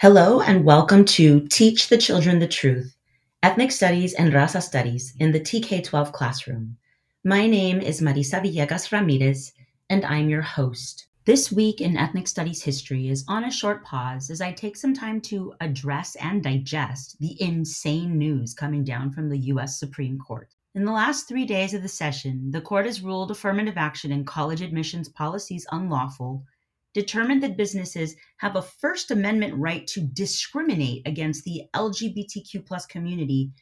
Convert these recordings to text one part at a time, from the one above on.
Hello, and welcome to Teach the Children the Truth Ethnic Studies and Raza Studies in the TK 12 classroom. My name is Marisa Villegas Ramirez, and I'm your host. This week in Ethnic Studies history is on a short pause as I take some time to address and digest the insane news coming down from the U.S. Supreme Court. In the last three days of the session, the court has ruled affirmative action in college admissions policies unlawful, determined that businesses have a First Amendment right to discriminate against the LGBTQ community,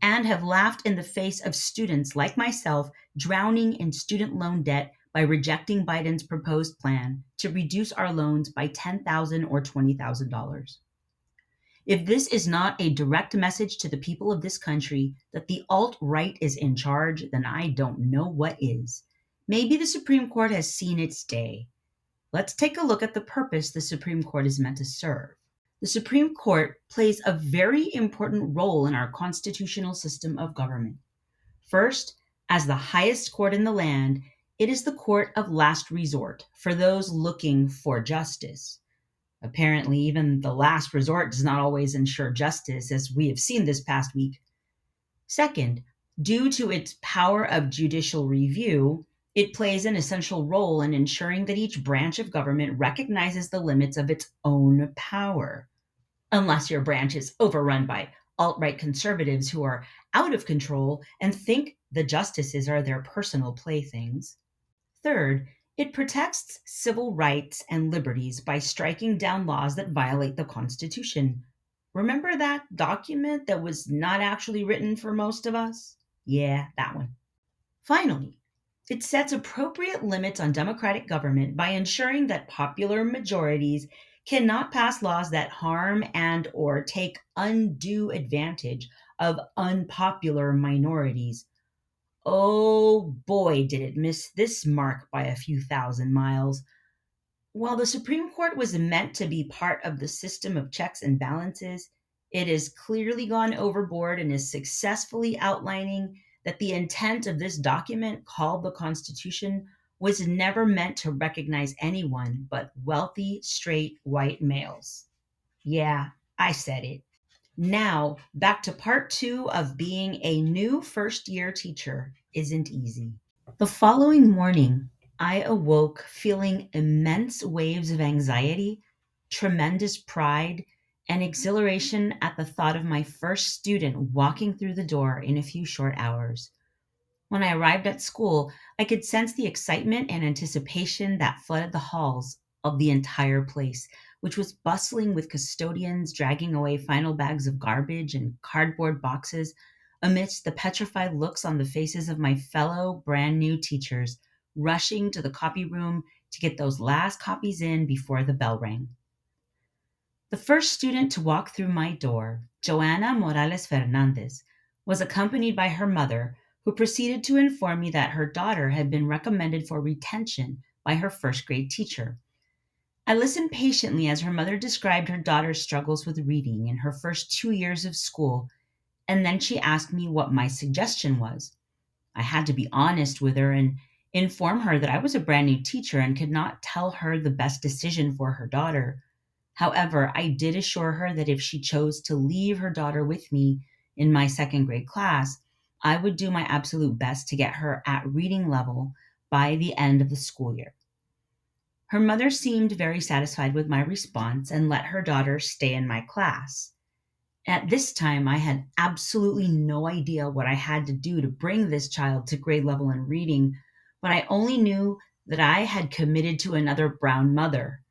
and have laughed in the face of students like myself drowning in student loan debt by rejecting Biden's proposed plan to reduce our loans by $10,000 or $20,000. If this is not a direct message to the people of this country that the alt right is in charge, then I don't know what is. Maybe the Supreme Court has seen its day. Let's take a look at the purpose the Supreme Court is meant to serve. The Supreme Court plays a very important role in our constitutional system of government. First, as the highest court in the land, it is the court of last resort for those looking for justice. Apparently, even the last resort does not always ensure justice, as we have seen this past week. Second, due to its power of judicial review, it plays an essential role in ensuring that each branch of government recognizes the limits of its own power. Unless your branch is overrun by alt right conservatives who are out of control and think the justices are their personal playthings. Third, it protects civil rights and liberties by striking down laws that violate the Constitution. Remember that document that was not actually written for most of us? Yeah, that one. Finally, it sets appropriate limits on democratic government by ensuring that popular majorities cannot pass laws that harm and or take undue advantage of unpopular minorities Oh boy, did it miss this mark by a few thousand miles. While the Supreme Court was meant to be part of the system of checks and balances, it has clearly gone overboard and is successfully outlining that the intent of this document called the Constitution was never meant to recognize anyone but wealthy, straight, white males. Yeah, I said it. Now, back to part two of being a new first year teacher isn't easy. The following morning, I awoke feeling immense waves of anxiety, tremendous pride, and exhilaration at the thought of my first student walking through the door in a few short hours. When I arrived at school, I could sense the excitement and anticipation that flooded the halls of the entire place, which was bustling with custodians dragging away final bags of garbage and cardboard boxes amidst the petrified looks on the faces of my fellow brand new teachers rushing to the copy room to get those last copies in before the bell rang. The first student to walk through my door, Joanna Morales Fernandez, was accompanied by her mother, who proceeded to inform me that her daughter had been recommended for retention by her first grade teacher I listened patiently as her mother described her daughter's struggles with reading in her first two years of school, and then she asked me what my suggestion was. I had to be honest with her and inform her that I was a brand new teacher and could not tell her the best decision for her daughter. However, I did assure her that if she chose to leave her daughter with me in my second grade class, I would do my absolute best to get her at reading level by the end of the school year. Her mother seemed very satisfied with my response and let her daughter stay in my class. At this time, I had absolutely no idea what I had to do to bring this child to grade level in reading, but I only knew that I had committed to another brown mother.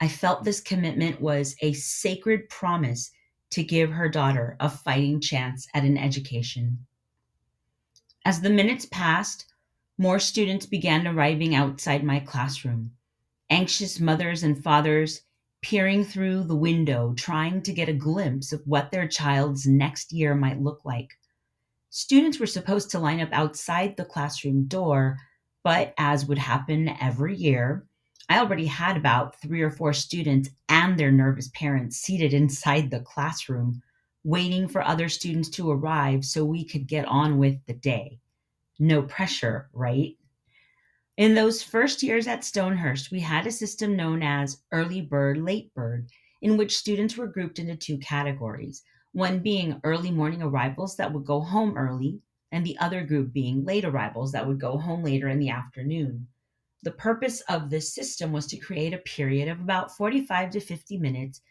I felt this commitment was a sacred promise to give her daughter a fighting chance at an education. As the minutes passed, more students began arriving outside my classroom anxious mothers and fathers peering through the window, trying to get a glimpse of what their child's next year might look like. Students were supposed to line up outside the classroom door, but as would happen every year, I already had about three or four students and their nervous parents seated inside the classroom, waiting for other students to arrive so we could get on with the day. no pressure, right? In those first years at Stonehurst, we had a system known as early bird, late bird, in which students were grouped into two categories one being early morning arrivals that would go home early, and the other group being late arrivals that would go home later in the afternoon. The purpose of this system was to create a period of about 45 to 50 minutes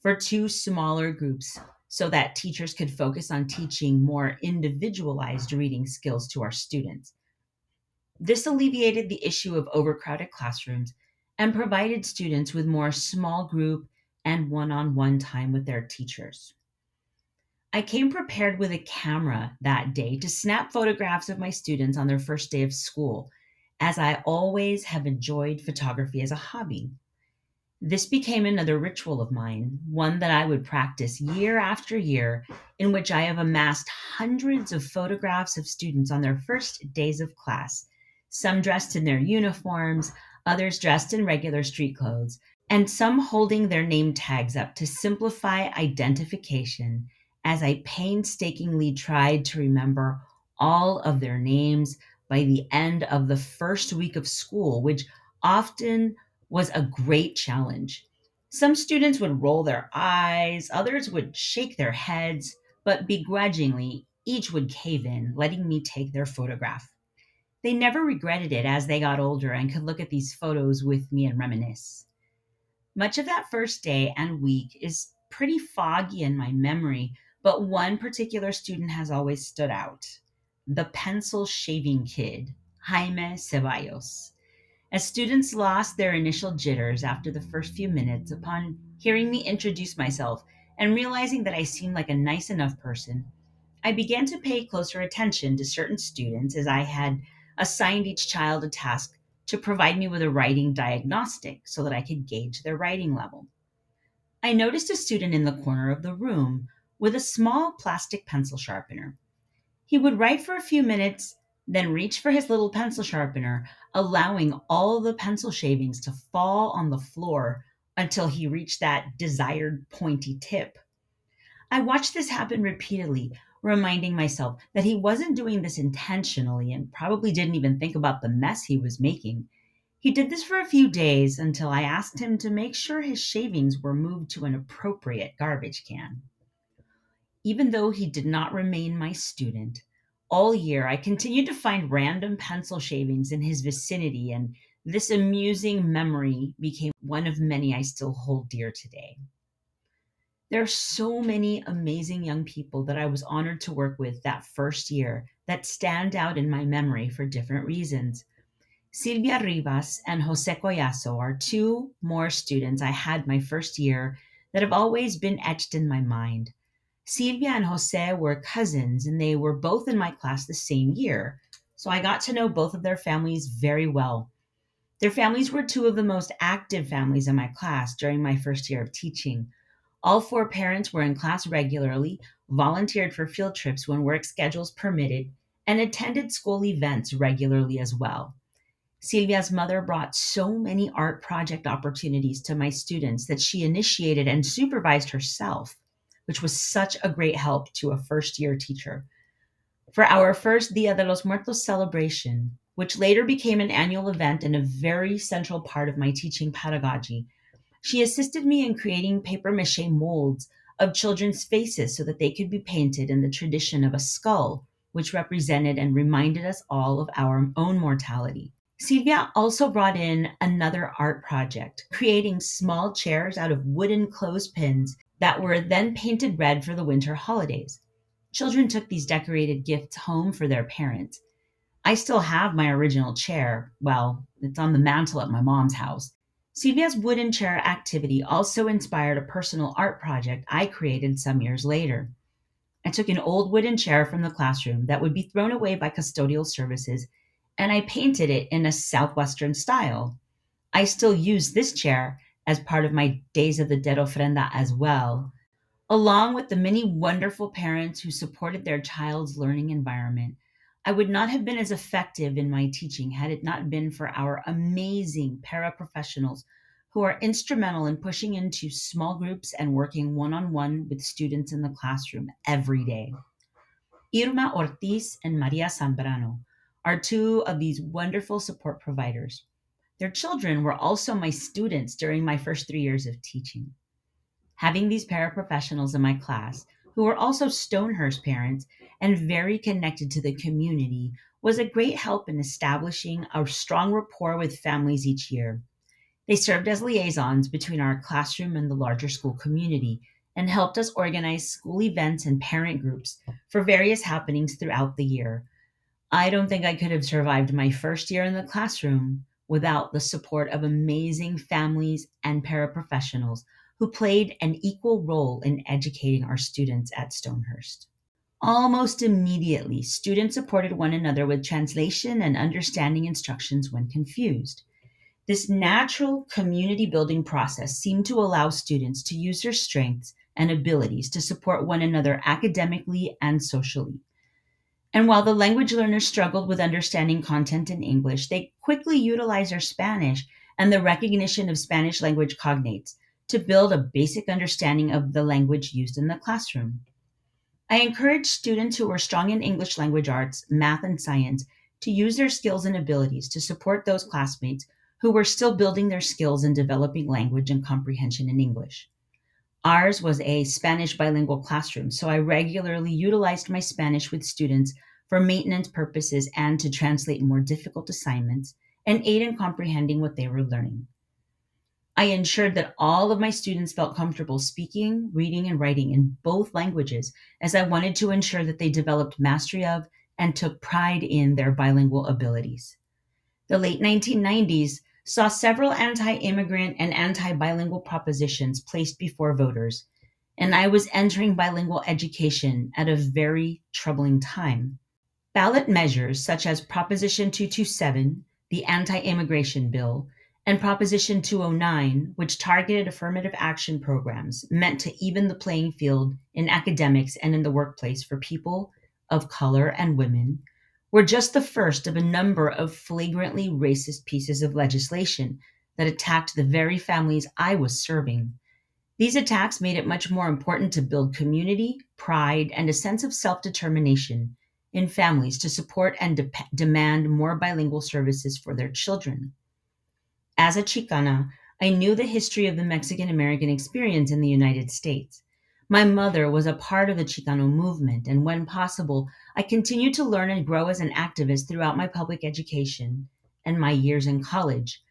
for two smaller groups so that teachers could focus on teaching more individualized reading skills to our students. This alleviated the issue of overcrowded classrooms and provided students with more small group and one on one time with their teachers. I came prepared with a camera that day to snap photographs of my students on their first day of school, as I always have enjoyed photography as a hobby. This became another ritual of mine, one that I would practice year after year, in which I have amassed hundreds of photographs of students on their first days of class some dressed in their uniforms, others dressed in regular street clothes, and some holding their name tags up to simplify identification as I painstakingly tried to remember all of their names by the end of the first week of school, which often was a great challenge. Some students would roll their eyes, others would shake their heads, but begrudgingly, each would cave in, letting me take their photograph. They never regretted it as they got older and could look at these photos with me and reminisce. Much of that first day and week is pretty foggy in my memory, but one particular student has always stood out the pencil shaving kid, Jaime Ceballos. As students lost their initial jitters after the first few minutes upon hearing me introduce myself and realizing that I seemed like a nice enough person, I began to pay closer attention to certain students as I had assigned each child a task to provide me with a writing diagnostic so that I could gauge their writing level. I noticed a student in the corner of the room with a small plastic pencil sharpener. He would write for a few minutes, then reach for his little pencil sharpener, allowing all the pencil shavings to fall on the floor until he reached that desired pointy tip. I watched this happen repeatedly, reminding myself that he wasn't doing this intentionally and probably didn't even think about the mess he was making. He did this for a few days until I asked him to make sure his shavings were moved to an appropriate garbage can. Even though he did not remain my student, all year I continued to find random pencil shavings in his vicinity, and this amusing memory became one of many I still hold dear today. There are so many amazing young people that I was honored to work with that first year that stand out in my memory for different reasons. Silvia Rivas and Jose Collazo are two more students I had my first year that have always been etched in my mind. Silvia and Jose were cousins and they were both in my class the same year, so I got to know both of their families very well. Their families were two of the most active families in my class during my first year of teaching. All four parents were in class regularly, volunteered for field trips when work schedules permitted, and attended school events regularly as well. Silvia's mother brought so many art project opportunities to my students that she initiated and supervised herself, which was such a great help to a first year teacher. For our first Dia de los Muertos celebration, which later became an annual event and a very central part of my teaching pedagogy, she assisted me in creating paper mache molds of children's faces so that they could be painted in the tradition of a skull, which represented and reminded us all of our own mortality. Silvia also brought in another art project, creating small chairs out of wooden clothespins that were then painted red for the winter holidays. Children took these decorated gifts home for their parents. I still have my original chair. Well, it's on the mantle at my mom's house. Silvia's wooden chair activity also inspired a personal art project I created some years later. I took an old wooden chair from the classroom that would be thrown away by custodial services and I painted it in a Southwestern style. I still use this chair as part of my Days of the Dead ofrenda as well, along with the many wonderful parents who supported their child's learning environment. I would not have been as effective in my teaching had it not been for our amazing paraprofessionals who are instrumental in pushing into small groups and working one on one with students in the classroom every day. Irma Ortiz and Maria Zambrano are two of these wonderful support providers. Their children were also my students during my first three years of teaching. Having these paraprofessionals in my class, who were also Stonehurst parents and very connected to the community, was a great help in establishing a strong rapport with families each year. They served as liaisons between our classroom and the larger school community and helped us organize school events and parent groups for various happenings throughout the year. I don't think I could have survived my first year in the classroom without the support of amazing families and paraprofessionals who played an equal role in educating our students at Stonehurst. Almost immediately, students supported one another with translation and understanding instructions when confused. This natural community building process seemed to allow students to use their strengths and abilities to support one another academically and socially. And while the language learners struggled with understanding content in English, they quickly utilized their Spanish and the recognition of Spanish language cognates to build a basic understanding of the language used in the classroom. I encourage students who are strong in English language arts, math, and science to use their skills and abilities to support those classmates who were still building their skills in developing language and comprehension in English. Ours was a Spanish bilingual classroom, so I regularly utilized my Spanish with students for maintenance purposes and to translate more difficult assignments and aid in comprehending what they were learning. I ensured that all of my students felt comfortable speaking, reading, and writing in both languages, as I wanted to ensure that they developed mastery of and took pride in their bilingual abilities. The late 1990s saw several anti immigrant and anti bilingual propositions placed before voters, and I was entering bilingual education at a very troubling time. Ballot measures such as Proposition 227, the anti immigration bill, and Proposition 209, which targeted affirmative action programs meant to even the playing field in academics and in the workplace for people of color and women, were just the first of a number of flagrantly racist pieces of legislation that attacked the very families I was serving. These attacks made it much more important to build community, pride, and a sense of self determination in families to support and de- demand more bilingual services for their children. As a Chicana, I knew the history of the Mexican American experience in the United States. My mother was a part of the Chicano movement, and when possible, I continued to learn and grow as an activist throughout my public education and my years in college.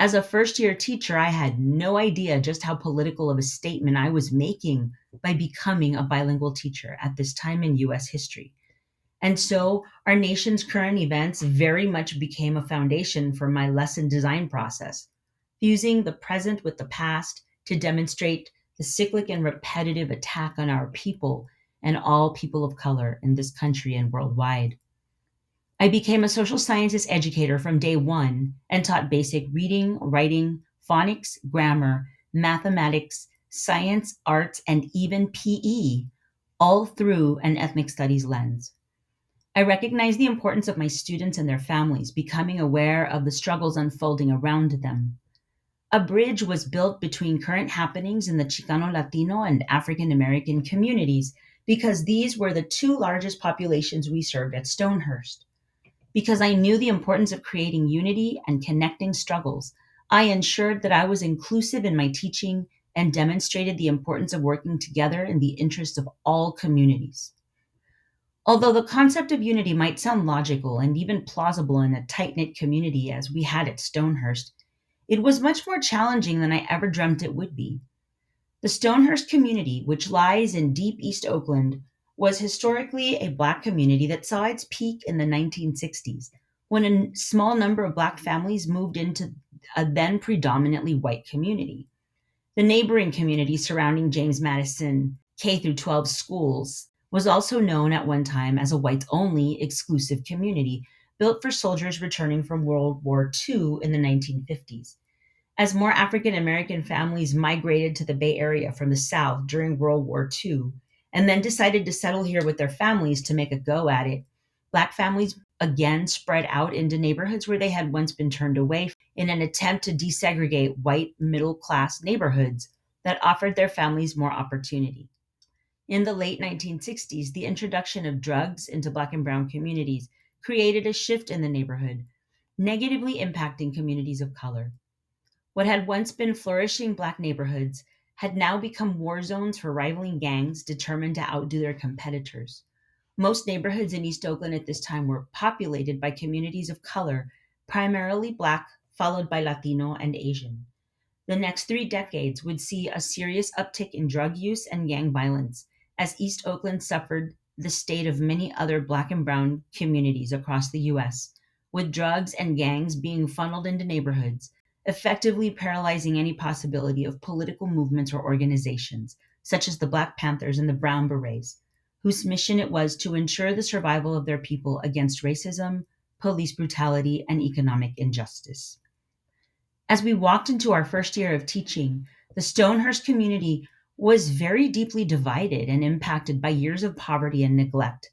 As a first year teacher, I had no idea just how political of a statement I was making by becoming a bilingual teacher at this time in US history. And so our nation's current events very much became a foundation for my lesson design process, fusing the present with the past to demonstrate the cyclic and repetitive attack on our people and all people of color in this country and worldwide. I became a social sciences educator from day one and taught basic reading, writing, phonics, grammar, mathematics, science, arts, and even PE, all through an ethnic studies lens. I recognize the importance of my students and their families becoming aware of the struggles unfolding around them a bridge was built between current happenings in the Chicano Latino and African American communities because these were the two largest populations we served at Stonehurst. Because I knew the importance of creating unity and connecting struggles, I ensured that I was inclusive in my teaching and demonstrated the importance of working together in the interest of all communities. Although the concept of unity might sound logical and even plausible in a tight knit community as we had at Stonehurst, it was much more challenging than I ever dreamt it would be. The Stonehurst community, which lies in deep East Oakland, was historically a Black community that saw its peak in the 1960s when a small number of Black families moved into a then predominantly white community. The neighboring community surrounding James Madison K through 12 schools was also known at one time as a whites only exclusive community built for soldiers returning from World War II in the 1950s. As more African American families migrated to the Bay Area from the South during World War II and then decided to settle here with their families to make a go at it, Black families again spread out into neighborhoods where they had once been turned away in an attempt to desegregate white middle class neighborhoods that offered their families more opportunity. In the late 1960s, the introduction of drugs into Black and Brown communities created a shift in the neighborhood, negatively impacting communities of color. What had once been flourishing Black neighborhoods had now become war zones for rivaling gangs determined to outdo their competitors. Most neighborhoods in East Oakland at this time were populated by communities of color, primarily Black, followed by Latino and Asian. The next three decades would see a serious uptick in drug use and gang violence as East Oakland suffered the state of many other Black and Brown communities across the U.S., with drugs and gangs being funneled into neighborhoods, effectively paralyzing any possibility of political movements or organizations, such as the Black Panthers and the Brown Berets, whose mission it was to ensure the survival of their people against racism, police brutality, and economic injustice. As we walked into our first year of teaching, the Stonehurst community was very deeply divided and impacted by years of poverty and neglect.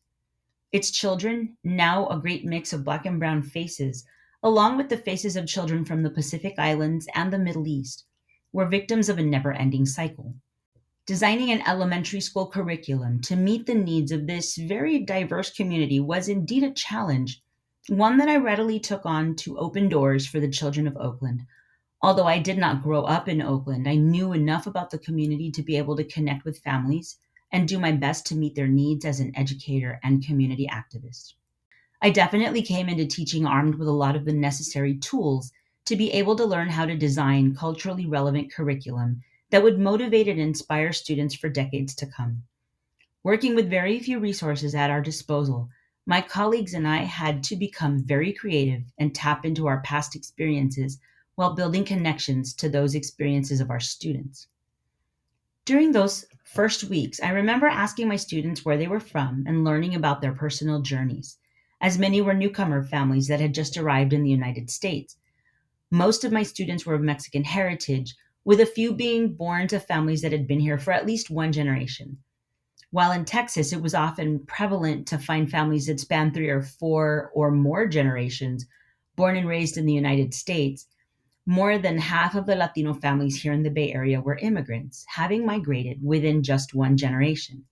Its children, now a great mix of black and brown faces, along with the faces of children from the Pacific Islands and the Middle East, were victims of a never ending cycle. Designing an elementary school curriculum to meet the needs of this very diverse community was indeed a challenge, one that I readily took on to open doors for the children of Oakland, Although I did not grow up in Oakland, I knew enough about the community to be able to connect with families and do my best to meet their needs as an educator and community activist. I definitely came into teaching armed with a lot of the necessary tools to be able to learn how to design culturally relevant curriculum that would motivate and inspire students for decades to come. Working with very few resources at our disposal, my colleagues and I had to become very creative and tap into our past experiences while building connections to those experiences of our students. During those first weeks, I remember asking my students where they were from and learning about their personal journeys, as many were newcomer families that had just arrived in the United States. Most of my students were of Mexican heritage, with a few being born to families that had been here for at least one generation. While in Texas, it was often prevalent to find families that spanned three or four or more generations, born and raised in the United States, more than half of the Latino families here in the Bay Area were immigrants, having migrated within just one generation.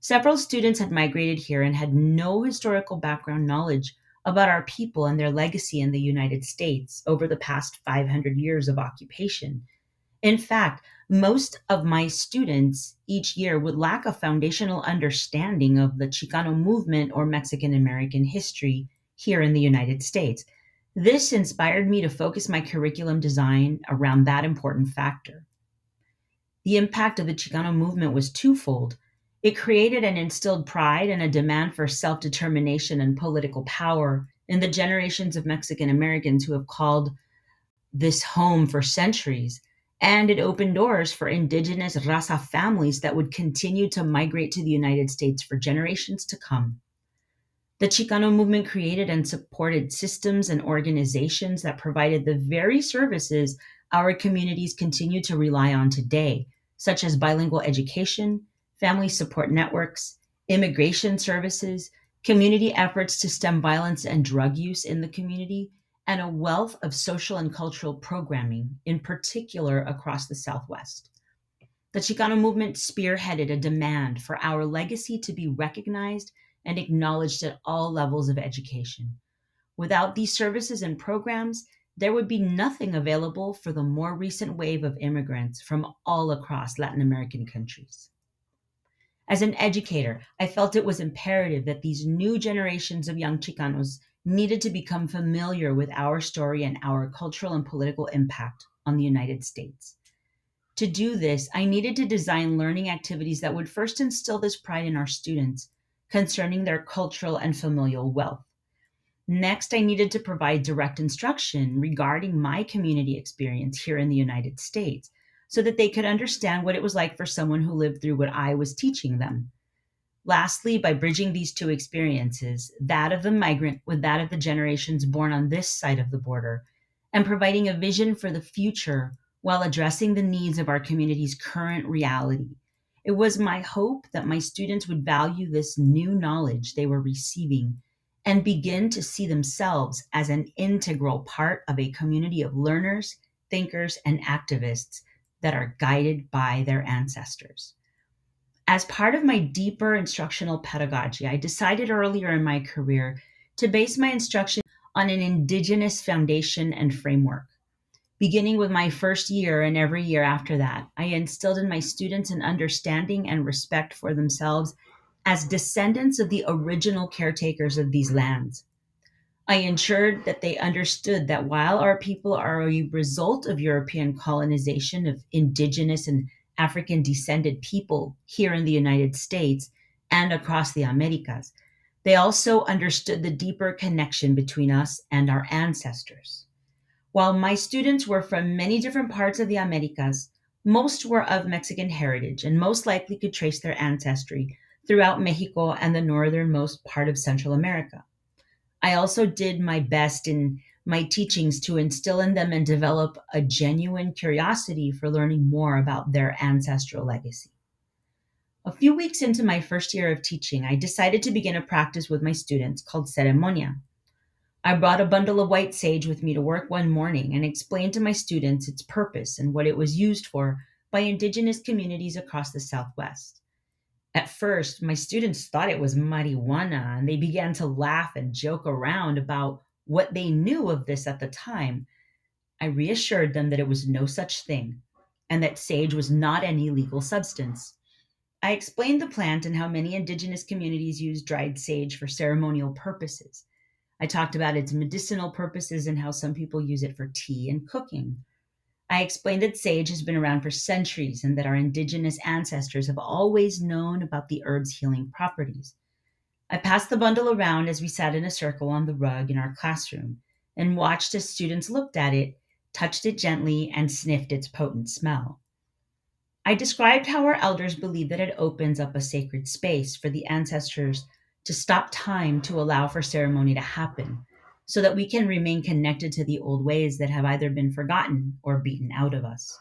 Several students had migrated here and had no historical background knowledge about our people and their legacy in the United States over the past 500 years of occupation. In fact, most of my students each year would lack a foundational understanding of the Chicano movement or Mexican American history here in the United States. This inspired me to focus my curriculum design around that important factor. The impact of the Chicano movement was twofold. It created and instilled pride and a demand for self determination and political power in the generations of Mexican Americans who have called this home for centuries. And it opened doors for indigenous raza families that would continue to migrate to the United States for generations to come. The Chicano movement created and supported systems and organizations that provided the very services our communities continue to rely on today, such as bilingual education, family support networks, immigration services, community efforts to stem violence and drug use in the community, and a wealth of social and cultural programming, in particular across the Southwest. The Chicano movement spearheaded a demand for our legacy to be recognized and acknowledged at all levels of education. Without these services and programs, there would be nothing available for the more recent wave of immigrants from all across Latin American countries. As an educator, I felt it was imperative that these new generations of young Chicanos needed to become familiar with our story and our cultural and political impact on the United States. To do this, I needed to design learning activities that would first instill this pride in our students concerning their cultural and familial wealth. Next, I needed to provide direct instruction regarding my community experience here in the United States so that they could understand what it was like for someone who lived through what I was teaching them. Lastly, by bridging these two experiences, that of the migrant with that of the generations born on this side of the border, and providing a vision for the future while addressing the needs of our community's current reality it was my hope that my students would value this new knowledge they were receiving and begin to see themselves as an integral part of a community of learners, thinkers, and activists that are guided by their ancestors. As part of my deeper instructional pedagogy, I decided earlier in my career to base my instruction on an indigenous foundation and framework. Beginning with my first year and every year after that, I instilled in my students an understanding and respect for themselves as descendants of the original caretakers of these lands. I ensured that they understood that while our people are a result of European colonization of indigenous and African descended people here in the United States and across the Americas, they also understood the deeper connection between us and our ancestors. While my students were from many different parts of the Americas, most were of Mexican heritage and most likely could trace their ancestry throughout Mexico and the northernmost part of Central America. I also did my best in my teachings to instill in them and develop a genuine curiosity for learning more about their ancestral legacy. A few weeks into my first year of teaching, I decided to begin a practice with my students called ceremonia, I brought a bundle of white sage with me to work one morning and explained to my students its purpose and what it was used for by indigenous communities across the Southwest. At first, my students thought it was marijuana and they began to laugh and joke around about what they knew of this at the time. I reassured them that it was no such thing and that sage was not an illegal substance. I explained the plant and how many indigenous communities use dried sage for ceremonial purposes I talked about its medicinal purposes and how some people use it for tea and cooking. I explained that sage has been around for centuries and that our indigenous ancestors have always known about the herb's healing properties. I passed the bundle around as we sat in a circle on the rug in our classroom and watched as students looked at it, touched it gently, and sniffed its potent smell. I described how our elders believe that it opens up a sacred space for the ancestors to stop time to allow for ceremony to happen so that we can remain connected to the old ways that have either been forgotten or beaten out of us.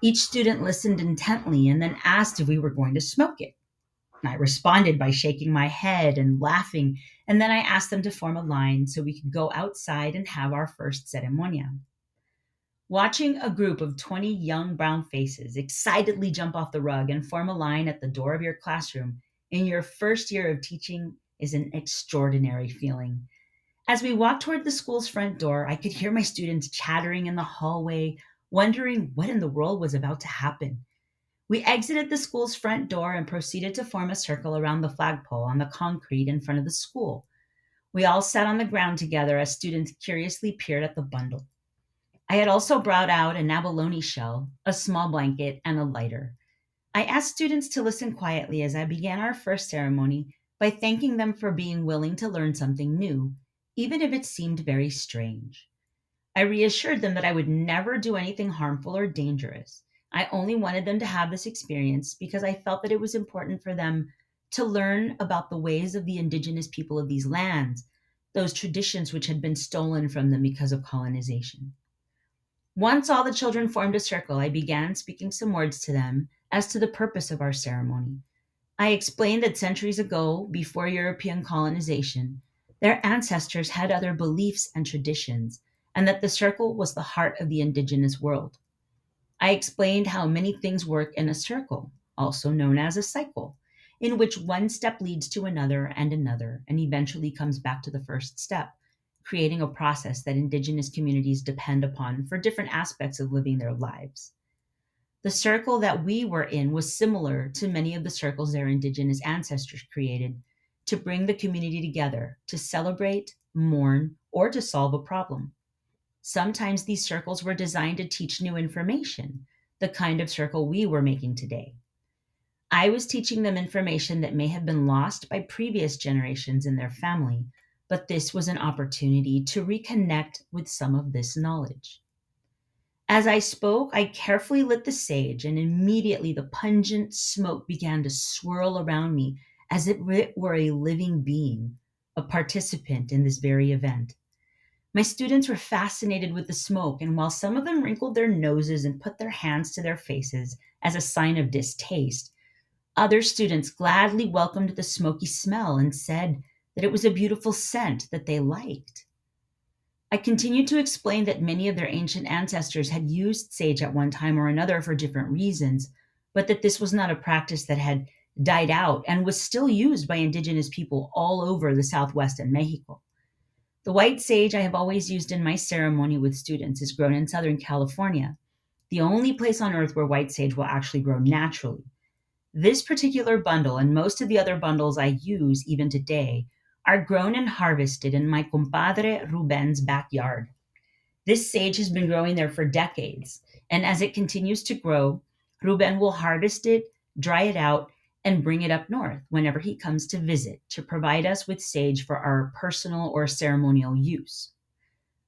Each student listened intently and then asked if we were going to smoke it. I responded by shaking my head and laughing, and then I asked them to form a line so we could go outside and have our first ceremonia. Watching a group of 20 young brown faces excitedly jump off the rug and form a line at the door of your classroom in your first year of teaching is an extraordinary feeling. As we walked toward the school's front door, I could hear my students chattering in the hallway, wondering what in the world was about to happen. We exited the school's front door and proceeded to form a circle around the flagpole on the concrete in front of the school. We all sat on the ground together as students curiously peered at the bundle. I had also brought out an abalone shell, a small blanket, and a lighter. I asked students to listen quietly as I began our first ceremony by thanking them for being willing to learn something new, even if it seemed very strange. I reassured them that I would never do anything harmful or dangerous. I only wanted them to have this experience because I felt that it was important for them to learn about the ways of the indigenous people of these lands, those traditions which had been stolen from them because of colonization. Once all the children formed a circle, I began speaking some words to them as to the purpose of our ceremony. I explained that centuries ago, before European colonization, their ancestors had other beliefs and traditions, and that the circle was the heart of the indigenous world. I explained how many things work in a circle, also known as a cycle, in which one step leads to another and another, and eventually comes back to the first step, creating a process that indigenous communities depend upon for different aspects of living their lives. The circle that we were in was similar to many of the circles their indigenous ancestors created to bring the community together, to celebrate, mourn, or to solve a problem. Sometimes these circles were designed to teach new information, the kind of circle we were making today. I was teaching them information that may have been lost by previous generations in their family, but this was an opportunity to reconnect with some of this knowledge. As I spoke, I carefully lit the sage, and immediately the pungent smoke began to swirl around me as if it were a living being, a participant in this very event. My students were fascinated with the smoke, and while some of them wrinkled their noses and put their hands to their faces as a sign of distaste, other students gladly welcomed the smoky smell and said that it was a beautiful scent that they liked. I continued to explain that many of their ancient ancestors had used sage at one time or another for different reasons, but that this was not a practice that had died out and was still used by indigenous people all over the Southwest and Mexico. The white sage I have always used in my ceremony with students is grown in Southern California, the only place on earth where white sage will actually grow naturally. This particular bundle and most of the other bundles I use even today are grown and harvested in my compadre Ruben's backyard. This sage has been growing there for decades, and as it continues to grow, Ruben will harvest it, dry it out, and bring it up north whenever he comes to visit to provide us with sage for our personal or ceremonial use.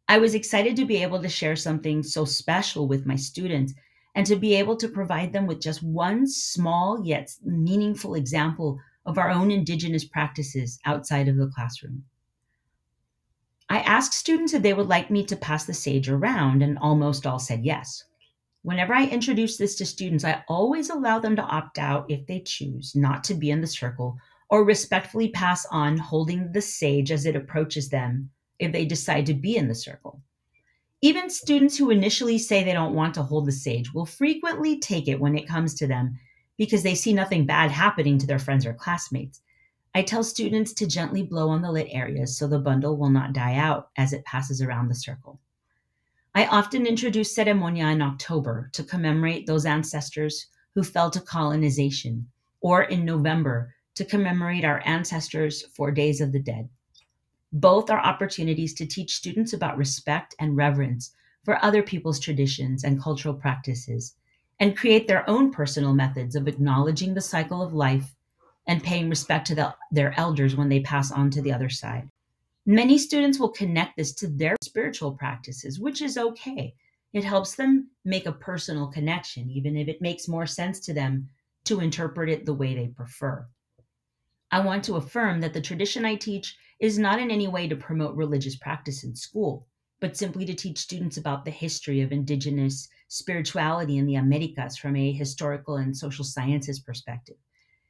I was excited to be able to share something so special with my students and to be able to provide them with just one small yet meaningful example of our own Indigenous practices outside of the classroom. I asked students if they would like me to pass the sage around, and almost all said yes. Whenever I introduce this to students, I always allow them to opt out if they choose not to be in the circle or respectfully pass on holding the sage as it approaches them if they decide to be in the circle. Even students who initially say they don't want to hold the sage will frequently take it when it comes to them because they see nothing bad happening to their friends or classmates. I tell students to gently blow on the lit areas so the bundle will not die out as it passes around the circle. I often introduce ceremonia in October to commemorate those ancestors who fell to colonization, or in November to commemorate our ancestors for Days of the Dead. Both are opportunities to teach students about respect and reverence for other people's traditions and cultural practices, and create their own personal methods of acknowledging the cycle of life and paying respect to the, their elders when they pass on to the other side. Many students will connect this to their spiritual practices, which is okay. It helps them make a personal connection, even if it makes more sense to them to interpret it the way they prefer. I want to affirm that the tradition I teach is not in any way to promote religious practice in school, but simply to teach students about the history of indigenous spirituality in the Americas from a historical and social sciences perspective.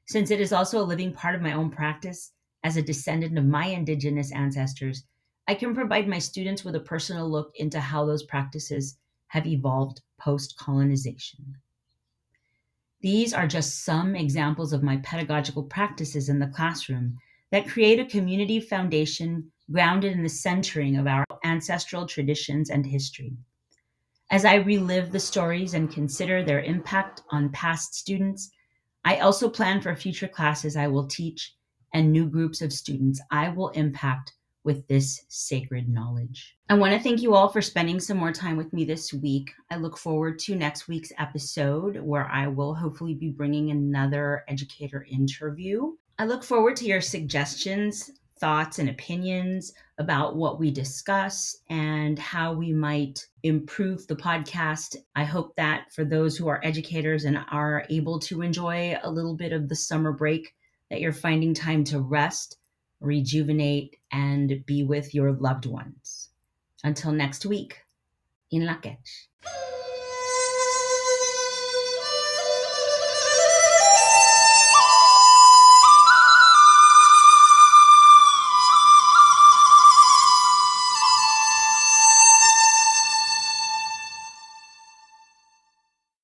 Since it is also a living part of my own practice as a descendant of my indigenous ancestors, I can provide my students with a personal look into how those practices have evolved post colonization. These are just some examples of my pedagogical practices in the classroom that create a community foundation grounded in the centering of our ancestral traditions and history. As I relive the stories and consider their impact on past students, I also plan for future classes I will teach and new groups of students I will impact with this sacred knowledge. I want to thank you all for spending some more time with me this week. I look forward to next week's episode where I will hopefully be bringing another educator interview. I look forward to your suggestions, thoughts, and opinions about what we discuss and how we might improve the podcast. I hope that for those who are educators and are able to enjoy a little bit of the summer break, that you're finding time to rest, rejuvenate, and be with your loved ones. Until next week, in la